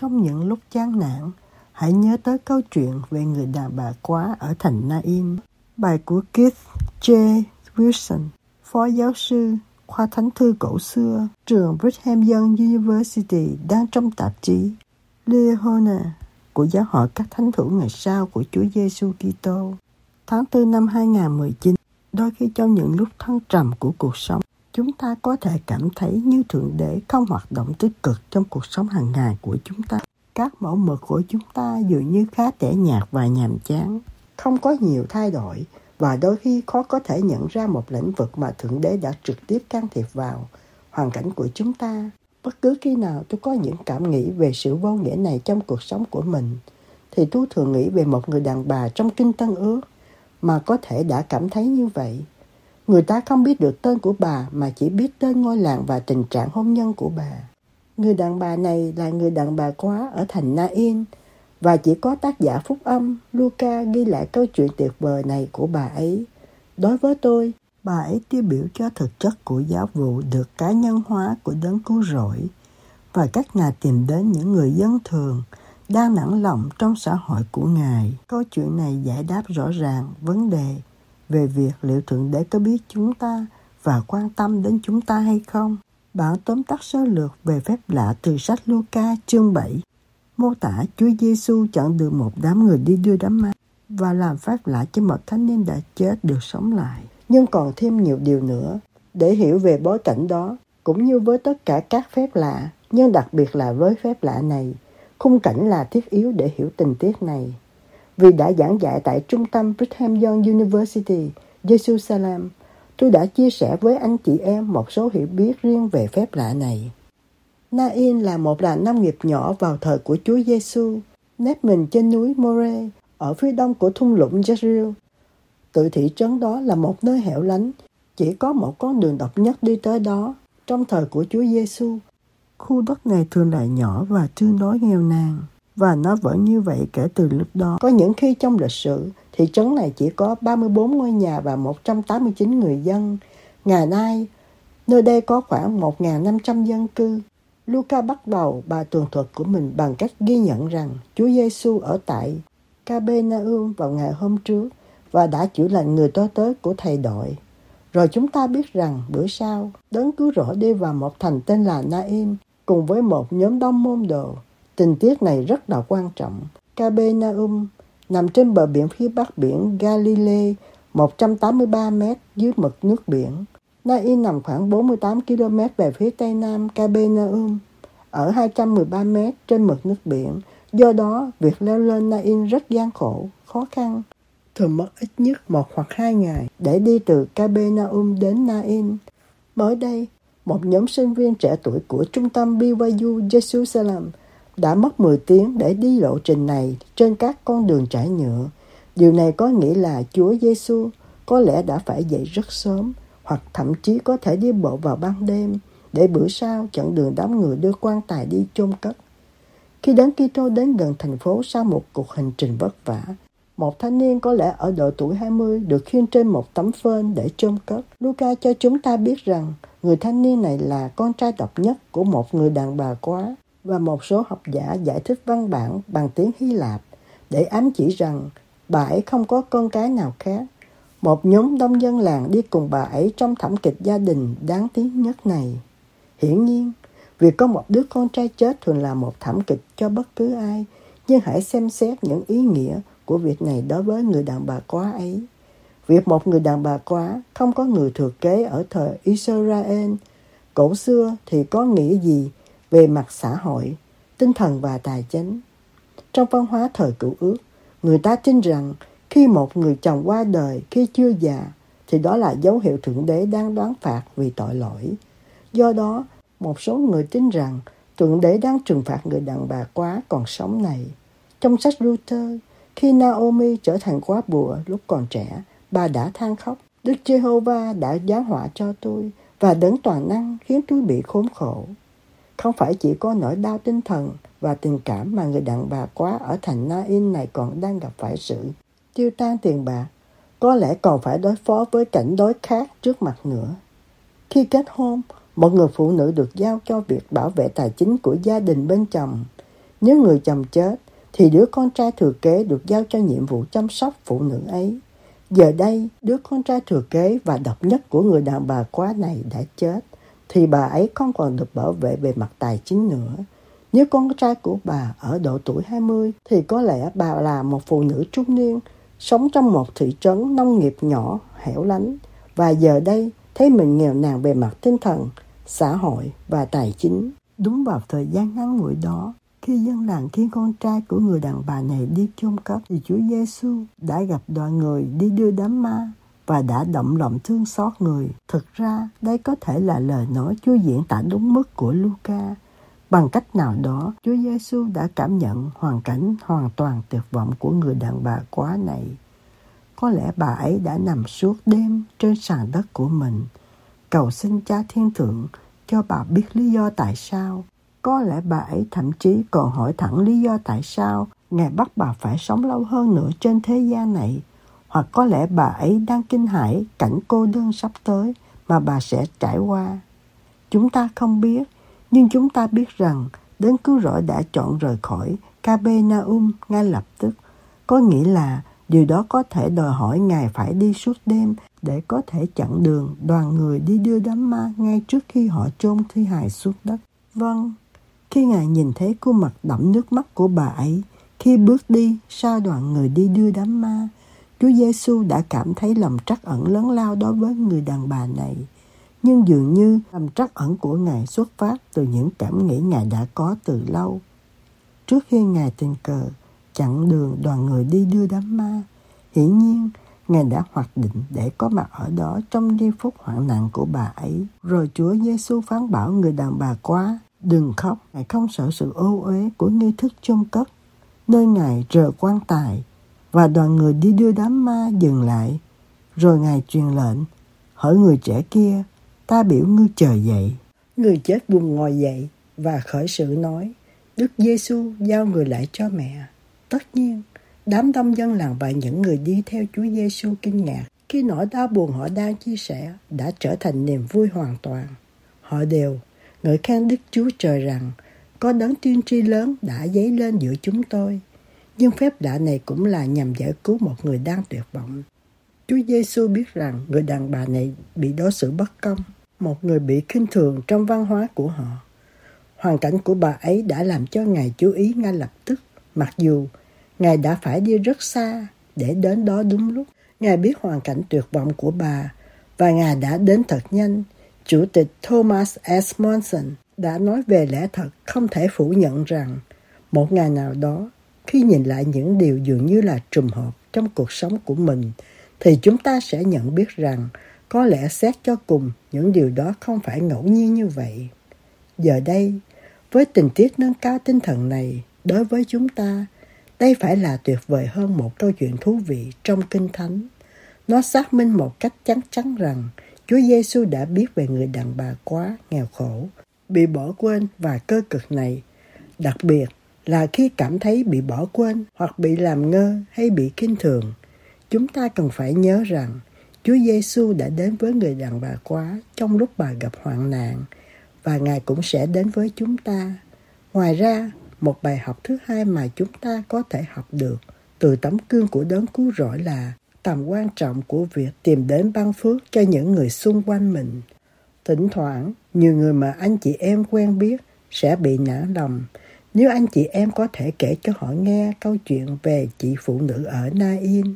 Trong những lúc chán nản, hãy nhớ tới câu chuyện về người đàn bà quá ở thành Naim. Bài của Keith J. Wilson, phó giáo sư khoa thánh thư cổ xưa, trường Brigham Young University đang trong tạp chí Leona của giáo hội các thánh thủ ngày sau của Chúa Giêsu Kitô. Tháng 4 năm 2019, đôi khi trong những lúc thăng trầm của cuộc sống, chúng ta có thể cảm thấy như Thượng Đế không hoạt động tích cực trong cuộc sống hàng ngày của chúng ta. Các mẫu mực của chúng ta dường như khá tẻ nhạt và nhàm chán, không có nhiều thay đổi và đôi khi khó có thể nhận ra một lĩnh vực mà Thượng Đế đã trực tiếp can thiệp vào hoàn cảnh của chúng ta. Bất cứ khi nào tôi có những cảm nghĩ về sự vô nghĩa này trong cuộc sống của mình, thì tôi thường nghĩ về một người đàn bà trong Kinh Tân Ước mà có thể đã cảm thấy như vậy. Người ta không biết được tên của bà mà chỉ biết tên ngôi làng và tình trạng hôn nhân của bà. Người đàn bà này là người đàn bà quá ở thành Nain và chỉ có tác giả phúc âm Luca ghi lại câu chuyện tuyệt vời này của bà ấy. Đối với tôi, bà ấy tiêu biểu cho thực chất của giáo vụ được cá nhân hóa của đấng cứu rỗi và các Ngài tìm đến những người dân thường đang nản lòng trong xã hội của Ngài. Câu chuyện này giải đáp rõ ràng vấn đề về việc liệu Thượng Đế có biết chúng ta và quan tâm đến chúng ta hay không. Bản tóm tắt sơ lược về phép lạ từ sách Luca chương 7 mô tả Chúa Giêsu chọn được một đám người đi đưa đám ma và làm phép lạ cho một thanh niên đã chết được sống lại. Nhưng còn thêm nhiều điều nữa để hiểu về bối cảnh đó, cũng như với tất cả các phép lạ, nhưng đặc biệt là với phép lạ này, khung cảnh là thiết yếu để hiểu tình tiết này. Vì đã giảng dạy tại trung tâm Brigham Young University, Jerusalem, tôi đã chia sẻ với anh chị em một số hiểu biết riêng về phép lạ này. Nain là một làng nông nghiệp nhỏ vào thời của Chúa Giêsu, nép mình trên núi More ở phía đông của thung lũng Jezreel. Tự thị trấn đó là một nơi hẻo lánh, chỉ có một con đường độc nhất đi tới đó trong thời của Chúa Giêsu. Khu đất này thường là nhỏ và tương đối nghèo nàn và nó vẫn như vậy kể từ lúc đó. Có những khi trong lịch sử, thị trấn này chỉ có 34 ngôi nhà và 189 người dân. Ngày nay, nơi đây có khoảng 1.500 dân cư. Luca bắt đầu bài tường thuật của mình bằng cách ghi nhận rằng Chúa Giêsu ở tại Capernaum vào ngày hôm trước và đã chữa lành người tối tới của thầy đội. Rồi chúng ta biết rằng bữa sau, đấng cứu rỗi đi vào một thành tên là Naim cùng với một nhóm đông môn đồ. Tình tiết này rất là quan trọng. Capernaum nằm trên bờ biển phía bắc biển Galilee, 183 mét dưới mực nước biển. Nai nằm khoảng 48 km về phía tây nam Capernaum, ở 213 m trên mực nước biển. Do đó, việc leo lên Nain rất gian khổ, khó khăn. Thường mất ít nhất một hoặc hai ngày để đi từ Capernaum đến Nain. Mới đây, một nhóm sinh viên trẻ tuổi của trung tâm BYU Jerusalem đã mất 10 tiếng để đi lộ trình này trên các con đường trải nhựa. Điều này có nghĩa là Chúa Giêsu có lẽ đã phải dậy rất sớm hoặc thậm chí có thể đi bộ vào ban đêm để bữa sau chặn đường đám người đưa quan tài đi chôn cất. Khi đến Kitô đến gần thành phố sau một cuộc hành trình vất vả, một thanh niên có lẽ ở độ tuổi 20 được khiêng trên một tấm phên để chôn cất. Luca cho chúng ta biết rằng người thanh niên này là con trai độc nhất của một người đàn bà quá và một số học giả giải thích văn bản bằng tiếng Hy Lạp để ám chỉ rằng bà ấy không có con cái nào khác một nhóm đông dân làng đi cùng bà ấy trong thảm kịch gia đình đáng tiếc nhất này. Hiển nhiên, việc có một đứa con trai chết thường là một thảm kịch cho bất cứ ai, nhưng hãy xem xét những ý nghĩa của việc này đối với người đàn bà quá ấy. Việc một người đàn bà quá không có người thừa kế ở thời Israel cổ xưa thì có nghĩa gì về mặt xã hội, tinh thần và tài chính. Trong văn hóa thời cựu ước, người ta tin rằng khi một người chồng qua đời khi chưa già thì đó là dấu hiệu Thượng Đế đang đoán phạt vì tội lỗi. Do đó, một số người tin rằng Thượng Đế đang trừng phạt người đàn bà quá còn sống này. Trong sách Luther, khi Naomi trở thành quá bùa lúc còn trẻ, bà đã than khóc. Đức Giê-hô-va đã giáng họa cho tôi và đấng toàn năng khiến tôi bị khốn khổ. Không phải chỉ có nỗi đau tinh thần và tình cảm mà người đàn bà quá ở thành Na-in này còn đang gặp phải sự tiêu tan tiền bạc, có lẽ còn phải đối phó với cảnh đối khác trước mặt nữa. Khi kết hôn, một người phụ nữ được giao cho việc bảo vệ tài chính của gia đình bên chồng. Nếu người chồng chết, thì đứa con trai thừa kế được giao cho nhiệm vụ chăm sóc phụ nữ ấy. Giờ đây, đứa con trai thừa kế và độc nhất của người đàn bà quá này đã chết, thì bà ấy không còn được bảo vệ về mặt tài chính nữa. Nếu con trai của bà ở độ tuổi 20, thì có lẽ bà là một phụ nữ trung niên, sống trong một thị trấn nông nghiệp nhỏ, hẻo lánh. Và giờ đây, thấy mình nghèo nàn về mặt tinh thần, xã hội và tài chính. Đúng vào thời gian ngắn ngủi đó, khi dân làng khiến con trai của người đàn bà này đi chôn cất thì Chúa Giêsu đã gặp đoàn người đi đưa đám ma và đã động lòng thương xót người. Thực ra, đây có thể là lời nói Chúa diễn tả đúng mức của Luca. Bằng cách nào đó, Chúa Giêsu đã cảm nhận hoàn cảnh hoàn toàn tuyệt vọng của người đàn bà quá này. Có lẽ bà ấy đã nằm suốt đêm trên sàn đất của mình, cầu xin cha thiên thượng cho bà biết lý do tại sao. Có lẽ bà ấy thậm chí còn hỏi thẳng lý do tại sao Ngài bắt bà phải sống lâu hơn nữa trên thế gian này. Hoặc có lẽ bà ấy đang kinh hãi cảnh cô đơn sắp tới mà bà sẽ trải qua. Chúng ta không biết, nhưng chúng ta biết rằng đến cứu rỗi đã chọn rời khỏi Capernaum ngay lập tức. Có nghĩa là điều đó có thể đòi hỏi Ngài phải đi suốt đêm để có thể chặn đường đoàn người đi đưa đám ma ngay trước khi họ chôn thi hài xuống đất. Vâng, khi Ngài nhìn thấy khuôn mặt đẫm nước mắt của bà ấy, khi bước đi sau đoàn người đi đưa đám ma, Chúa Giêsu đã cảm thấy lòng trắc ẩn lớn lao đối với người đàn bà này. Nhưng dường như lòng trắc ẩn của Ngài xuất phát từ những cảm nghĩ Ngài đã có từ lâu. Trước khi Ngài tình cờ chặn đường đoàn người đi đưa đám ma, hiển nhiên Ngài đã hoạch định để có mặt ở đó trong giây phút hoạn nạn của bà ấy. Rồi Chúa Giêsu phán bảo người đàn bà quá, đừng khóc, Ngài không sợ sự ô uế của nghi thức chôn cất, nơi Ngài rờ quan tài và đoàn người đi đưa đám ma dừng lại. Rồi Ngài truyền lệnh, hỏi người trẻ kia, ta biểu ngươi chờ dậy. Người chết buồn ngồi dậy và khởi sự nói, Đức Giêsu giao người lại cho mẹ. Tất nhiên, Đám đông dân làng và những người đi theo Chúa Giêsu kinh ngạc khi nỗi đau buồn họ đang chia sẻ đã trở thành niềm vui hoàn toàn. Họ đều ngợi khen Đức Chúa Trời rằng có đấng tiên tri lớn đã dấy lên giữa chúng tôi. Nhưng phép lạ này cũng là nhằm giải cứu một người đang tuyệt vọng. Chúa Giêsu biết rằng người đàn bà này bị đối xử bất công, một người bị khinh thường trong văn hóa của họ. Hoàn cảnh của bà ấy đã làm cho Ngài chú ý ngay lập tức, mặc dù Ngài đã phải đi rất xa để đến đó đúng lúc. Ngài biết hoàn cảnh tuyệt vọng của bà và Ngài đã đến thật nhanh. Chủ tịch Thomas S. Monson đã nói về lẽ thật không thể phủ nhận rằng một ngày nào đó khi nhìn lại những điều dường như là trùng hợp trong cuộc sống của mình thì chúng ta sẽ nhận biết rằng có lẽ xét cho cùng những điều đó không phải ngẫu nhiên như vậy. Giờ đây, với tình tiết nâng cao tinh thần này, đối với chúng ta, đây phải là tuyệt vời hơn một câu chuyện thú vị trong Kinh Thánh. Nó xác minh một cách chắc chắn rằng Chúa Giêsu đã biết về người đàn bà quá nghèo khổ, bị bỏ quên và cơ cực này. Đặc biệt là khi cảm thấy bị bỏ quên hoặc bị làm ngơ hay bị kinh thường, chúng ta cần phải nhớ rằng Chúa Giêsu đã đến với người đàn bà quá trong lúc bà gặp hoạn nạn và Ngài cũng sẽ đến với chúng ta. Ngoài ra, một bài học thứ hai mà chúng ta có thể học được từ tấm gương của đấng cứu rỗi là tầm quan trọng của việc tìm đến ban phước cho những người xung quanh mình. Thỉnh thoảng, nhiều người mà anh chị em quen biết sẽ bị nản lòng nếu anh chị em có thể kể cho họ nghe câu chuyện về chị phụ nữ ở Nain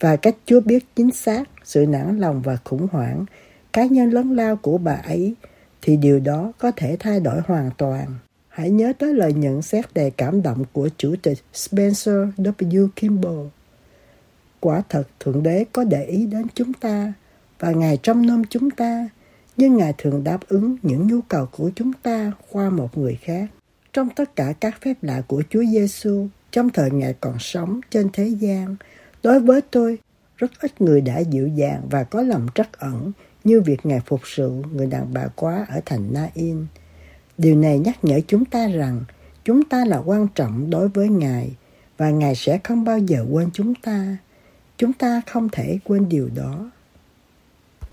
và cách Chúa biết chính xác sự nản lòng và khủng hoảng cá nhân lớn lao của bà ấy thì điều đó có thể thay đổi hoàn toàn. Hãy nhớ tới lời nhận xét đầy cảm động của Chủ tịch Spencer W. Kimball. Quả thật Thượng Đế có để ý đến chúng ta và Ngài trong nom chúng ta, nhưng Ngài thường đáp ứng những nhu cầu của chúng ta qua một người khác. Trong tất cả các phép lạ của Chúa Giêsu trong thời Ngài còn sống trên thế gian, đối với tôi, rất ít người đã dịu dàng và có lòng trắc ẩn như việc Ngài phục sự người đàn bà quá ở thành Na-in. Điều này nhắc nhở chúng ta rằng chúng ta là quan trọng đối với Ngài và Ngài sẽ không bao giờ quên chúng ta. Chúng ta không thể quên điều đó.